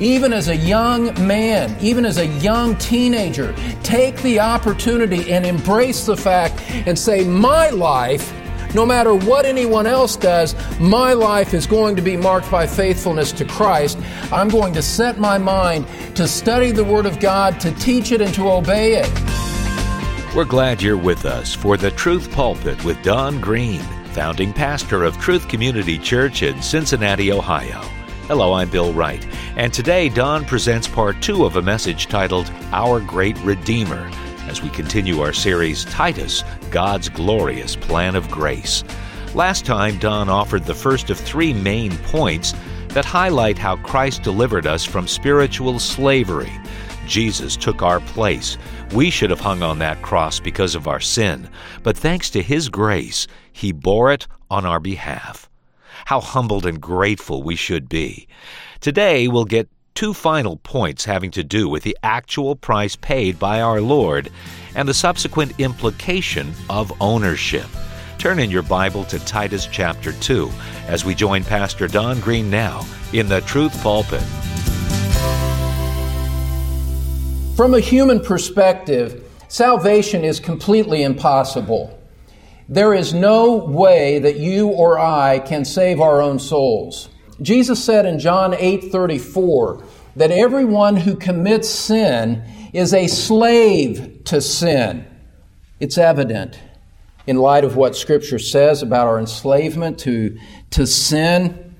even as a young man, even as a young teenager, take the opportunity and embrace the fact and say, My life no matter what anyone else does, my life is going to be marked by faithfulness to Christ. I'm going to set my mind to study the Word of God, to teach it, and to obey it. We're glad you're with us for the Truth Pulpit with Don Green, founding pastor of Truth Community Church in Cincinnati, Ohio. Hello, I'm Bill Wright, and today Don presents part two of a message titled Our Great Redeemer as we continue our series Titus God's Glorious Plan of Grace. Last time, Don offered the first of three main points that highlight how Christ delivered us from spiritual slavery. Jesus took our place. We should have hung on that cross because of our sin, but thanks to His grace, He bore it on our behalf. How humbled and grateful we should be. Today, we'll get two final points having to do with the actual price paid by our Lord and the subsequent implication of ownership. Turn in your Bible to Titus chapter 2 as we join Pastor Don Green now in the Truth Pulpit. From a human perspective, salvation is completely impossible. There is no way that you or I can save our own souls. Jesus said in John 8:34 that everyone who commits sin is a slave to sin. It's evident in light of what scripture says about our enslavement to, to sin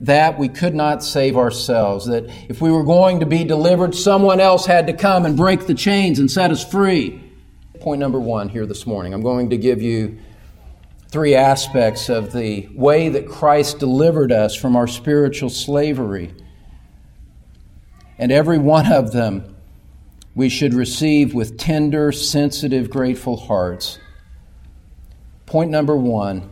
that we could not save ourselves that if we were going to be delivered someone else had to come and break the chains and set us free point number 1 here this morning i'm going to give you three aspects of the way that Christ delivered us from our spiritual slavery. And every one of them we should receive with tender, sensitive, grateful hearts. Point number one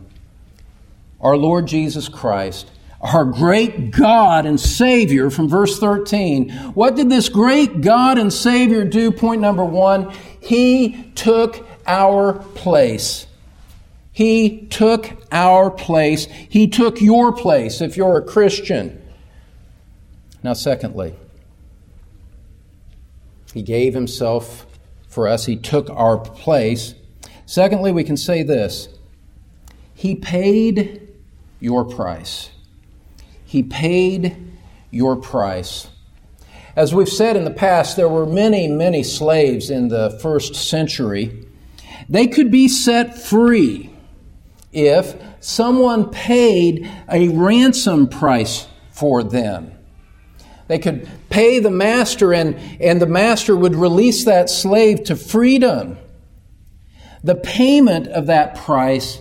our Lord Jesus Christ, our great God and Savior, from verse 13. What did this great God and Savior do? Point number one He took our place. He took our place. He took your place if you're a Christian. Now, secondly, He gave Himself for us. He took our place. Secondly, we can say this He paid your price. He paid your price. As we've said in the past, there were many, many slaves in the first century. They could be set free if someone paid a ransom price for them. They could pay the master, and, and the master would release that slave to freedom. The payment of that price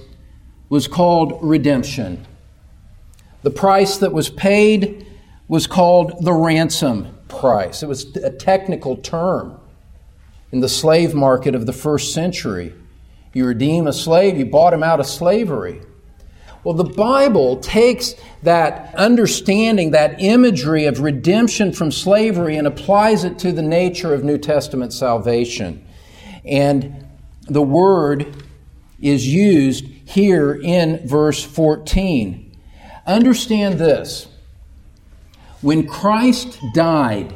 was called redemption. The price that was paid was called the ransom price. It was a technical term in the slave market of the first century. You redeem a slave, you bought him out of slavery. Well, the Bible takes that understanding, that imagery of redemption from slavery, and applies it to the nature of New Testament salvation. And the word is used here in verse 14. Understand this. When Christ died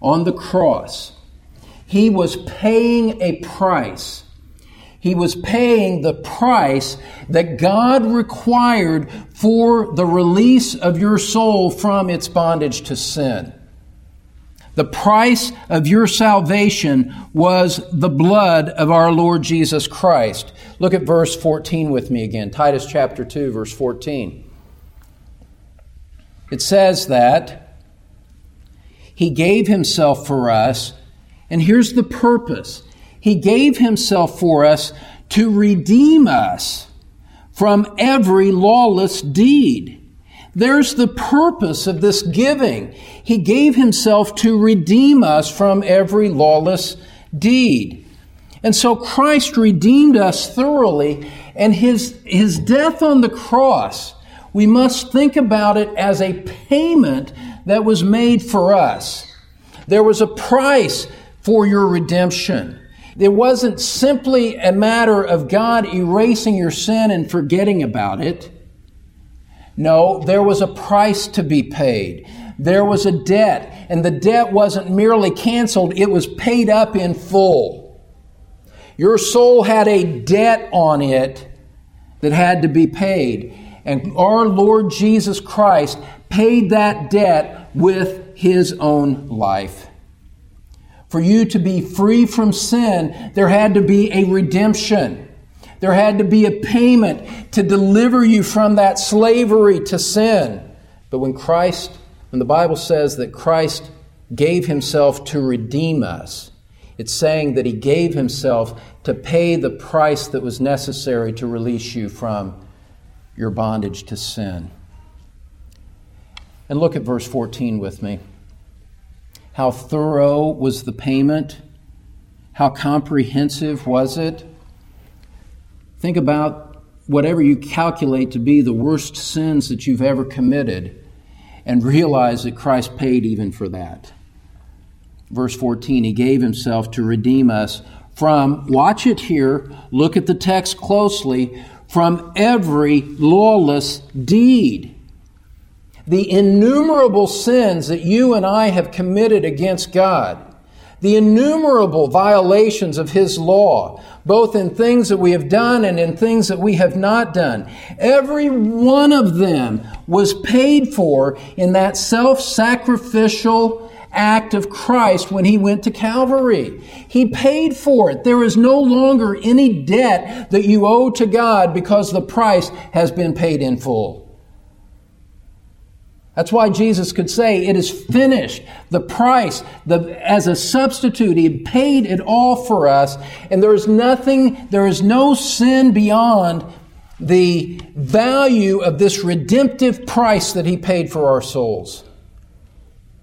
on the cross, he was paying a price he was paying the price that God required for the release of your soul from its bondage to sin. The price of your salvation was the blood of our Lord Jesus Christ. Look at verse 14 with me again, Titus chapter 2, verse 14. It says that He gave Himself for us, and here's the purpose he gave himself for us to redeem us from every lawless deed. There's the purpose of this giving. He gave himself to redeem us from every lawless deed. And so Christ redeemed us thoroughly, and his, his death on the cross, we must think about it as a payment that was made for us. There was a price for your redemption. It wasn't simply a matter of God erasing your sin and forgetting about it. No, there was a price to be paid. there was a debt, and the debt wasn't merely canceled, it was paid up in full. Your soul had a debt on it that had to be paid. And our Lord Jesus Christ paid that debt with his own life. For you to be free from sin, there had to be a redemption. There had to be a payment to deliver you from that slavery to sin. But when Christ, when the Bible says that Christ gave himself to redeem us, it's saying that he gave himself to pay the price that was necessary to release you from your bondage to sin. And look at verse 14 with me. How thorough was the payment? How comprehensive was it? Think about whatever you calculate to be the worst sins that you've ever committed and realize that Christ paid even for that. Verse 14, He gave Himself to redeem us from, watch it here, look at the text closely, from every lawless deed. The innumerable sins that you and I have committed against God, the innumerable violations of His law, both in things that we have done and in things that we have not done. Every one of them was paid for in that self sacrificial act of Christ when he went to Calvary. He paid for it. There is no longer any debt that you owe to God because the price has been paid in full. That's why Jesus could say, It is finished. The price, the, as a substitute, He paid it all for us. And there is nothing, there is no sin beyond the value of this redemptive price that He paid for our souls.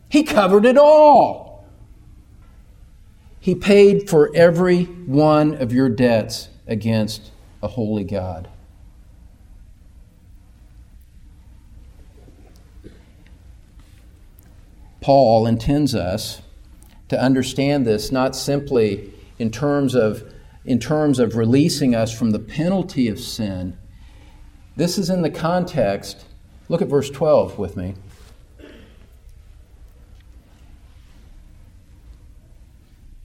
He covered it all. He paid for every one of your debts against a holy God. Paul intends us to understand this not simply in terms of in terms of releasing us from the penalty of sin. This is in the context. Look at verse 12 with me.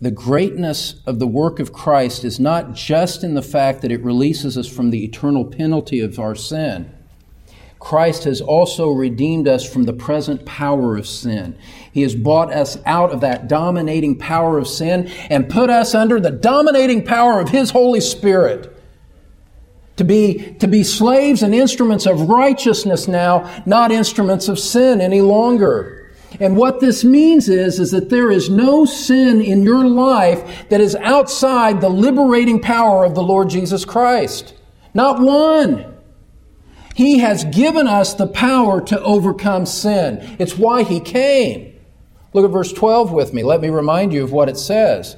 the greatness of the work of Christ is not just in the fact that it releases us from the eternal penalty of our sin. Christ has also redeemed us from the present power of sin. He has bought us out of that dominating power of sin and put us under the dominating power of His Holy Spirit. To be, to be slaves and instruments of righteousness now, not instruments of sin any longer. And what this means is, is that there is no sin in your life that is outside the liberating power of the Lord Jesus Christ. Not one. He has given us the power to overcome sin. It's why He came. Look at verse 12 with me. Let me remind you of what it says.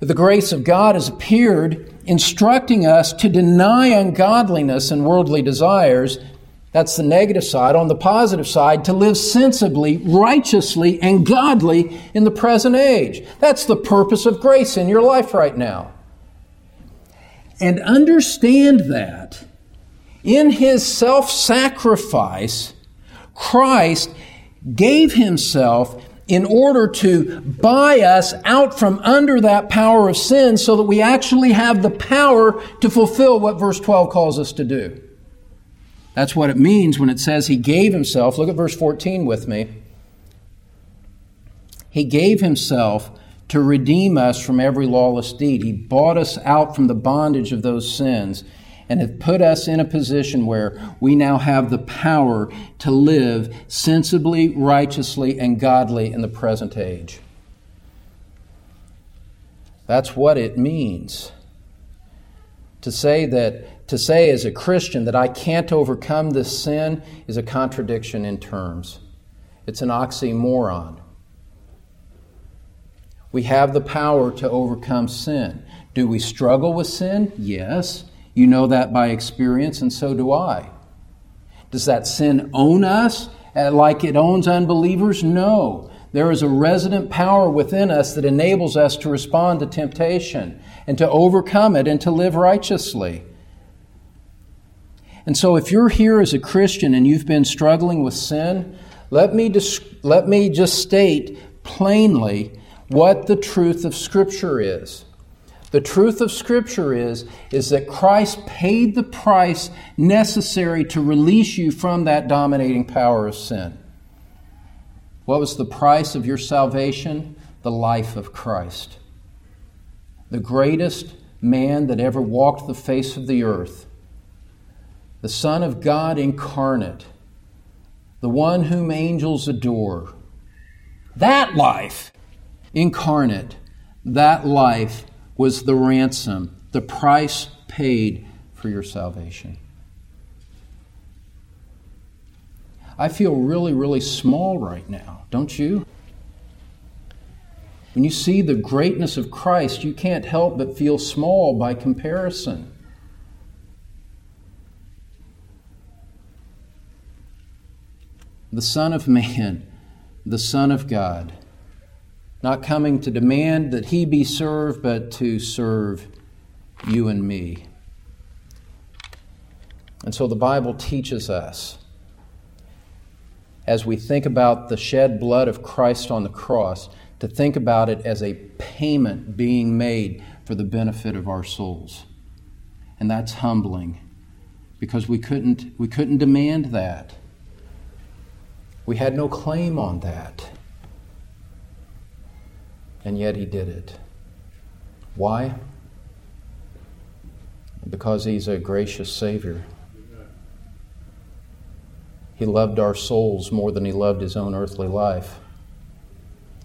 The grace of God has appeared, instructing us to deny ungodliness and worldly desires that's the negative side. On the positive side, to live sensibly, righteously, and godly in the present age. That's the purpose of grace in your life right now. And understand that in his self sacrifice, Christ gave himself in order to buy us out from under that power of sin so that we actually have the power to fulfill what verse 12 calls us to do. That's what it means when it says he gave himself. Look at verse 14 with me. He gave himself to redeem us from every lawless deed. He bought us out from the bondage of those sins and have put us in a position where we now have the power to live sensibly, righteously, and godly in the present age. That's what it means to say that to say as a Christian that I can't overcome this sin is a contradiction in terms. It's an oxymoron. We have the power to overcome sin. Do we struggle with sin? Yes. You know that by experience, and so do I. Does that sin own us uh, like it owns unbelievers? No. There is a resident power within us that enables us to respond to temptation and to overcome it and to live righteously. And so, if you're here as a Christian and you've been struggling with sin, let me, dis- let me just state plainly what the truth of Scripture is. The truth of Scripture is, is that Christ paid the price necessary to release you from that dominating power of sin. What was the price of your salvation? The life of Christ. The greatest man that ever walked the face of the earth. The Son of God incarnate. The one whom angels adore. That life incarnate, that life was the ransom, the price paid for your salvation. I feel really, really small right now, don't you? When you see the greatness of Christ, you can't help but feel small by comparison. The Son of Man, the Son of God not coming to demand that he be served, but to serve you and me. And so the Bible teaches us, as we think about the shed blood of Christ on the cross, to think about it as a payment being made for the benefit of our souls. And that's humbling because we couldn't, we couldn't demand that. We had no claim on that and yet he did it. Why? Because he's a gracious Savior. He loved our souls more than he loved his own earthly life.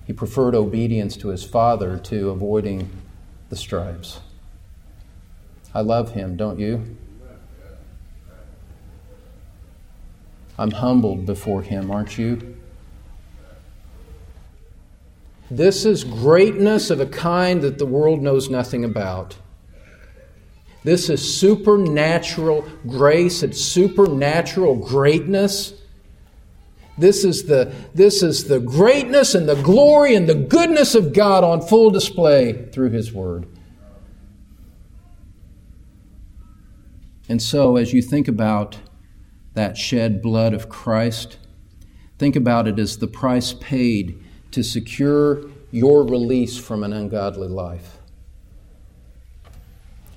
He preferred obedience to his Father to avoiding the stripes. I love him, don't you? I'm humbled before him, aren't you? This is greatness of a kind that the world knows nothing about. This is supernatural grace, it's supernatural greatness. This is, the, this is the greatness and the glory and the goodness of God on full display through His Word. And so, as you think about that shed blood of Christ, think about it as the price paid to secure your release from an ungodly life.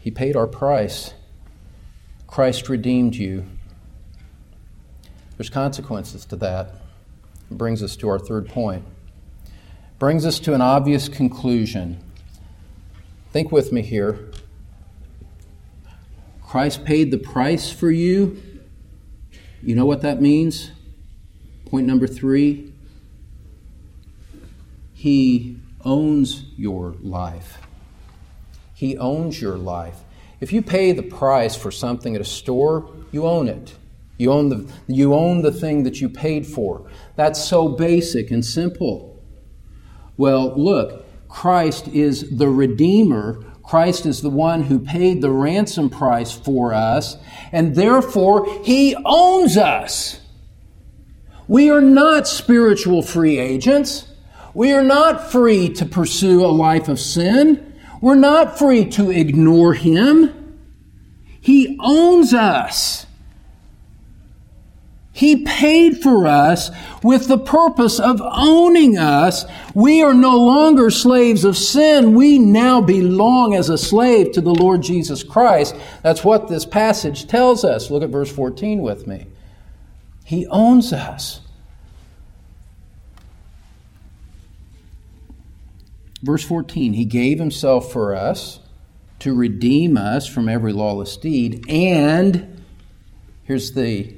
He paid our price. Christ redeemed you. There's consequences to that. It brings us to our third point. Brings us to an obvious conclusion. Think with me here. Christ paid the price for you. You know what that means? Point number three he owns your life. He owns your life. If you pay the price for something at a store, you own it. You own the, you own the thing that you paid for. That's so basic and simple. Well, look, Christ is the Redeemer. Christ is the one who paid the ransom price for us, and therefore He owns us. We are not spiritual free agents. We are not free to pursue a life of sin. We're not free to ignore Him. He owns us. He paid for us with the purpose of owning us. We are no longer slaves of sin. We now belong as a slave to the Lord Jesus Christ. That's what this passage tells us. Look at verse 14 with me. He owns us. Verse 14, He gave Himself for us to redeem us from every lawless deed, and here's the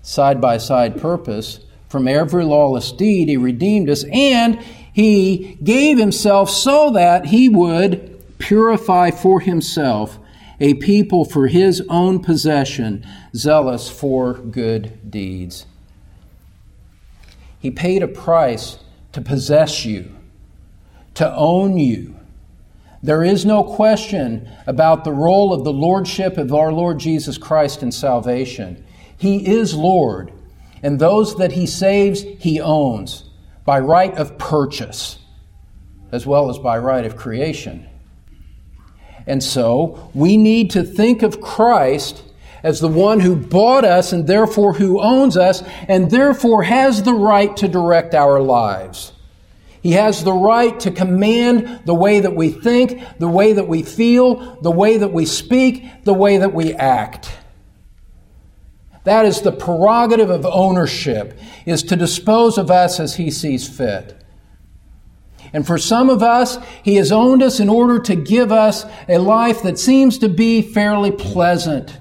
side by side purpose from every lawless deed, He redeemed us, and He gave Himself so that He would purify for Himself a people for His own possession, zealous for good deeds. He paid a price to possess you to own you. There is no question about the role of the Lordship of our Lord Jesus Christ in salvation. He is Lord, and those that He saves, He owns by right of purchase, as well as by right of creation. And so we need to think of Christ as the one who bought us and therefore who owns us and therefore has the right to direct our lives. He has the right to command the way that we think, the way that we feel, the way that we speak, the way that we act. That is the prerogative of ownership, is to dispose of us as he sees fit. And for some of us, he has owned us in order to give us a life that seems to be fairly pleasant.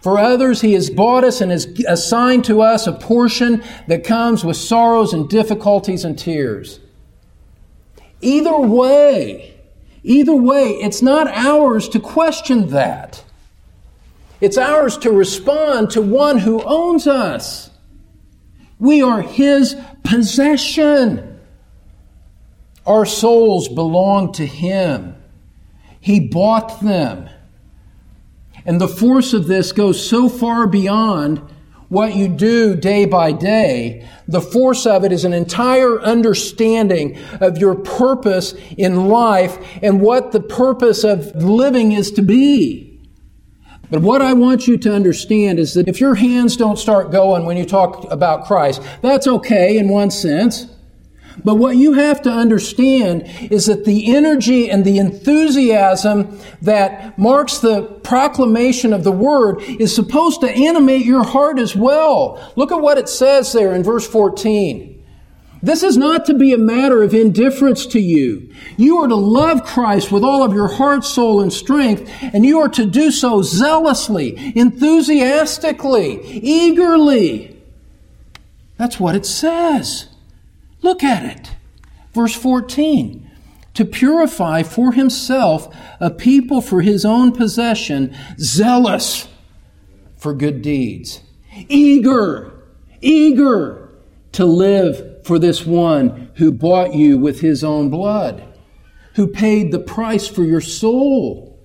For others, he has bought us and has assigned to us a portion that comes with sorrows and difficulties and tears. Either way, either way, it's not ours to question that. It's ours to respond to one who owns us. We are his possession. Our souls belong to him. He bought them. And the force of this goes so far beyond what you do day by day. The force of it is an entire understanding of your purpose in life and what the purpose of living is to be. But what I want you to understand is that if your hands don't start going when you talk about Christ, that's okay in one sense. But what you have to understand is that the energy and the enthusiasm that marks the proclamation of the word is supposed to animate your heart as well. Look at what it says there in verse 14. This is not to be a matter of indifference to you. You are to love Christ with all of your heart, soul, and strength, and you are to do so zealously, enthusiastically, eagerly. That's what it says. Look at it. Verse 14. To purify for himself a people for his own possession, zealous for good deeds, eager, eager to live for this one who bought you with his own blood, who paid the price for your soul.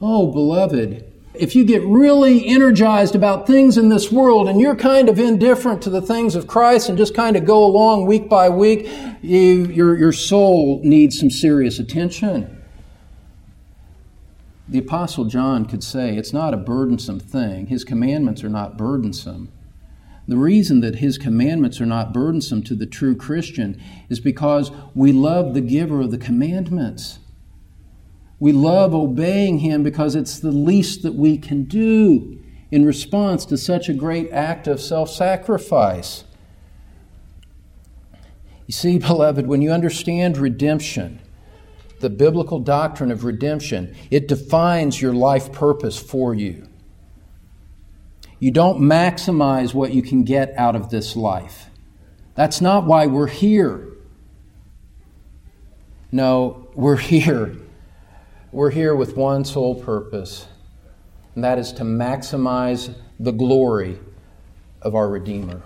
Oh, beloved, if you get really energized about things in this world and you're kind of indifferent to the things of Christ and just kind of go along week by week, you, your, your soul needs some serious attention. The Apostle John could say it's not a burdensome thing. His commandments are not burdensome. The reason that his commandments are not burdensome to the true Christian is because we love the giver of the commandments. We love obeying Him because it's the least that we can do in response to such a great act of self sacrifice. You see, beloved, when you understand redemption, the biblical doctrine of redemption, it defines your life purpose for you. You don't maximize what you can get out of this life. That's not why we're here. No, we're here we're here with one sole purpose, and that is to maximize the glory of our Redeemer.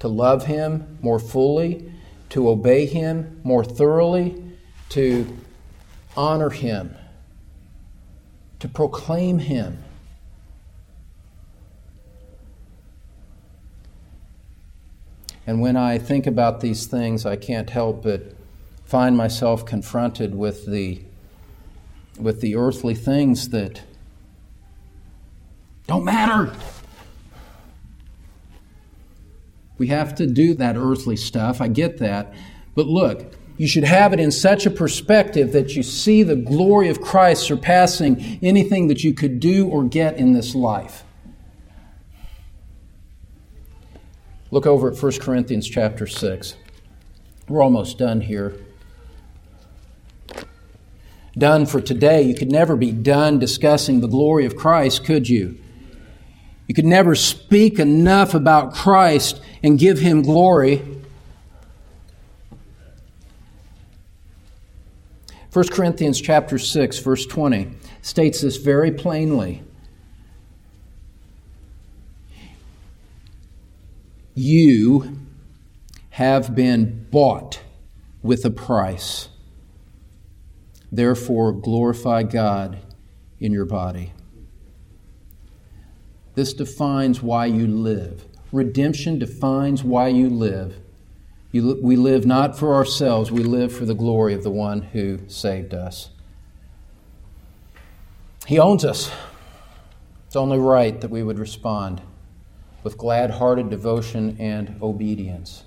To love Him more fully, to obey Him more thoroughly, to honor Him, to proclaim Him. And when I think about these things, I can't help but find myself confronted with the with the earthly things that don't matter. We have to do that earthly stuff. I get that. But look, you should have it in such a perspective that you see the glory of Christ surpassing anything that you could do or get in this life. Look over at 1 Corinthians chapter 6. We're almost done here done for today. You could never be done discussing the glory of Christ, could you? You could never speak enough about Christ and give him glory. 1 Corinthians chapter 6 verse 20 states this very plainly. You have been bought with a price. Therefore, glorify God in your body. This defines why you live. Redemption defines why you live. You, we live not for ourselves, we live for the glory of the one who saved us. He owns us. It's only right that we would respond with glad hearted devotion and obedience.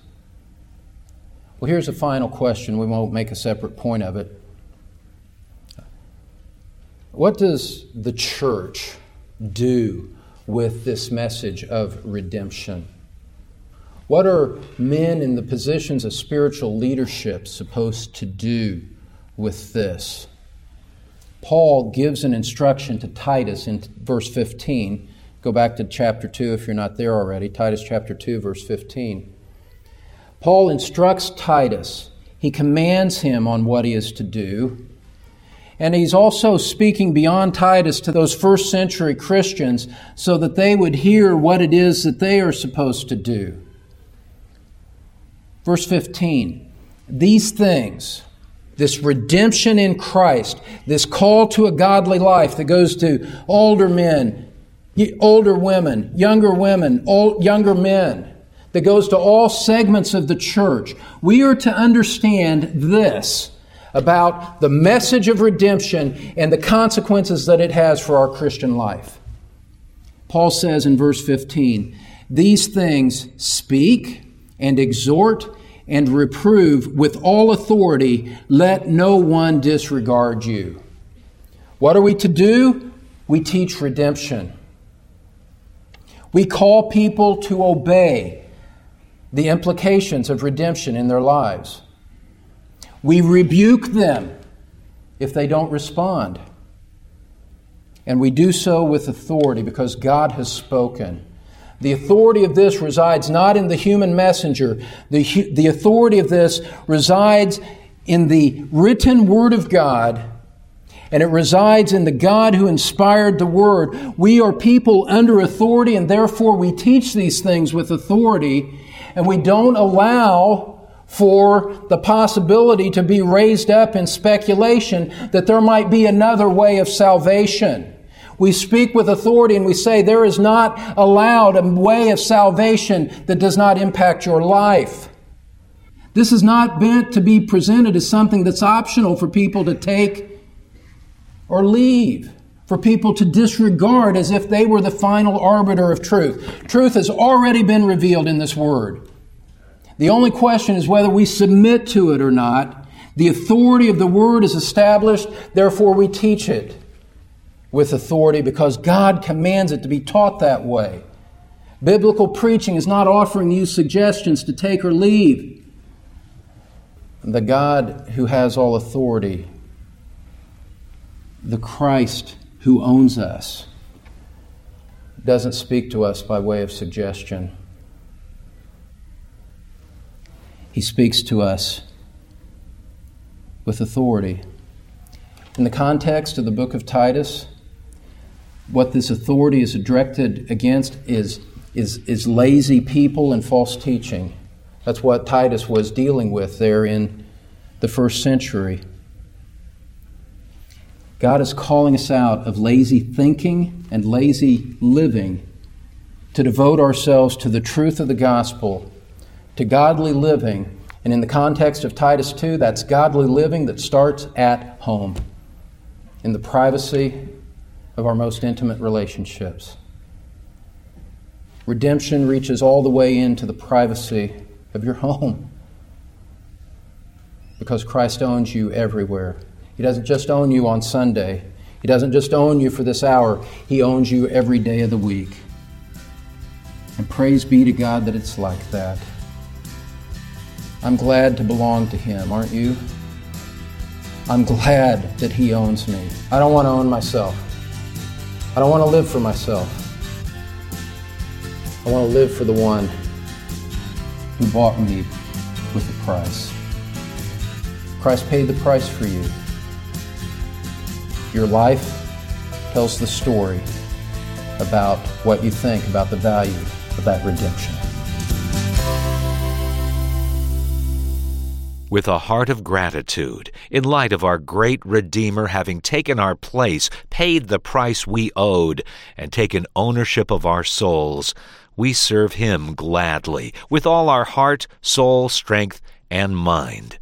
Well, here's a final question. We won't make a separate point of it. What does the church do with this message of redemption? What are men in the positions of spiritual leadership supposed to do with this? Paul gives an instruction to Titus in verse 15. Go back to chapter 2 if you're not there already. Titus chapter 2, verse 15. Paul instructs Titus, he commands him on what he is to do. And he's also speaking beyond Titus to those first century Christians so that they would hear what it is that they are supposed to do. Verse 15 These things, this redemption in Christ, this call to a godly life that goes to older men, older women, younger women, old, younger men, that goes to all segments of the church. We are to understand this about the message of redemption and the consequences that it has for our Christian life. Paul says in verse 15, These things speak and exhort and reprove with all authority, let no one disregard you. What are we to do? We teach redemption. We call people to obey the implications of redemption in their lives. We rebuke them if they don't respond. And we do so with authority because God has spoken. The authority of this resides not in the human messenger, the, the authority of this resides in the written Word of God, and it resides in the God who inspired the Word. We are people under authority, and therefore we teach these things with authority, and we don't allow for the possibility to be raised up in speculation that there might be another way of salvation. We speak with authority and we say there is not allowed a way of salvation that does not impact your life. This is not meant to be presented as something that's optional for people to take or leave, for people to disregard as if they were the final arbiter of truth. Truth has already been revealed in this word. The only question is whether we submit to it or not. The authority of the word is established, therefore we teach it with authority because God commands it to be taught that way. Biblical preaching is not offering you suggestions to take or leave. The God who has all authority, the Christ who owns us, doesn't speak to us by way of suggestion. He speaks to us with authority. In the context of the book of Titus, what this authority is directed against is, is, is lazy people and false teaching. That's what Titus was dealing with there in the first century. God is calling us out of lazy thinking and lazy living to devote ourselves to the truth of the gospel to godly living. And in the context of Titus 2, that's godly living that starts at home, in the privacy of our most intimate relationships. Redemption reaches all the way into the privacy of your home because Christ owns you everywhere. He doesn't just own you on Sunday, He doesn't just own you for this hour, He owns you every day of the week. And praise be to God that it's like that. I'm glad to belong to Him, aren't you? I'm glad that He owns me. I don't want to own myself. I don't want to live for myself. I want to live for the one who bought me with a price. Christ paid the price for you. Your life tells the story about what you think about the value of that redemption. With a heart of gratitude, in light of our great Redeemer having taken our place, paid the price we owed, and taken ownership of our souls, we serve Him gladly, with all our heart, soul, strength, and mind.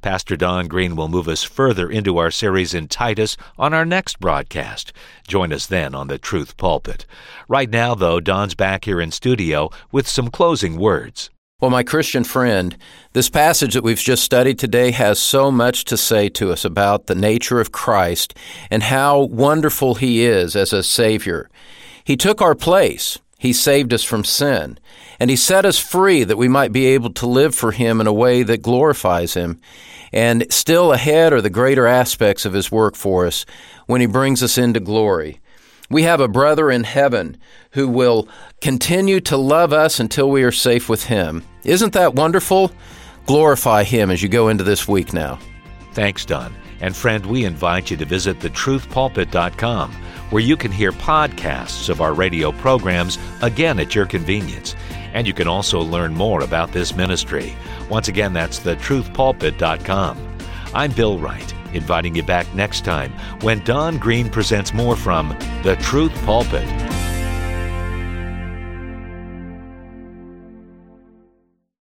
Pastor Don Green will move us further into our series in Titus on our next broadcast. Join us then on the Truth Pulpit. Right now, though, Don's back here in studio with some closing words. Well, my Christian friend, this passage that we've just studied today has so much to say to us about the nature of Christ and how wonderful He is as a Savior. He took our place. He saved us from sin. And He set us free that we might be able to live for Him in a way that glorifies Him. And still ahead are the greater aspects of His work for us when He brings us into glory. We have a brother in heaven who will continue to love us until we are safe with Him. Isn't that wonderful? Glorify Him as you go into this week now. Thanks, Don. And friend, we invite you to visit thetruthpulpit.com, where you can hear podcasts of our radio programs again at your convenience. And you can also learn more about this ministry. Once again, that's thetruthpulpit.com. I'm Bill Wright, inviting you back next time when Don Green presents more from The Truth Pulpit.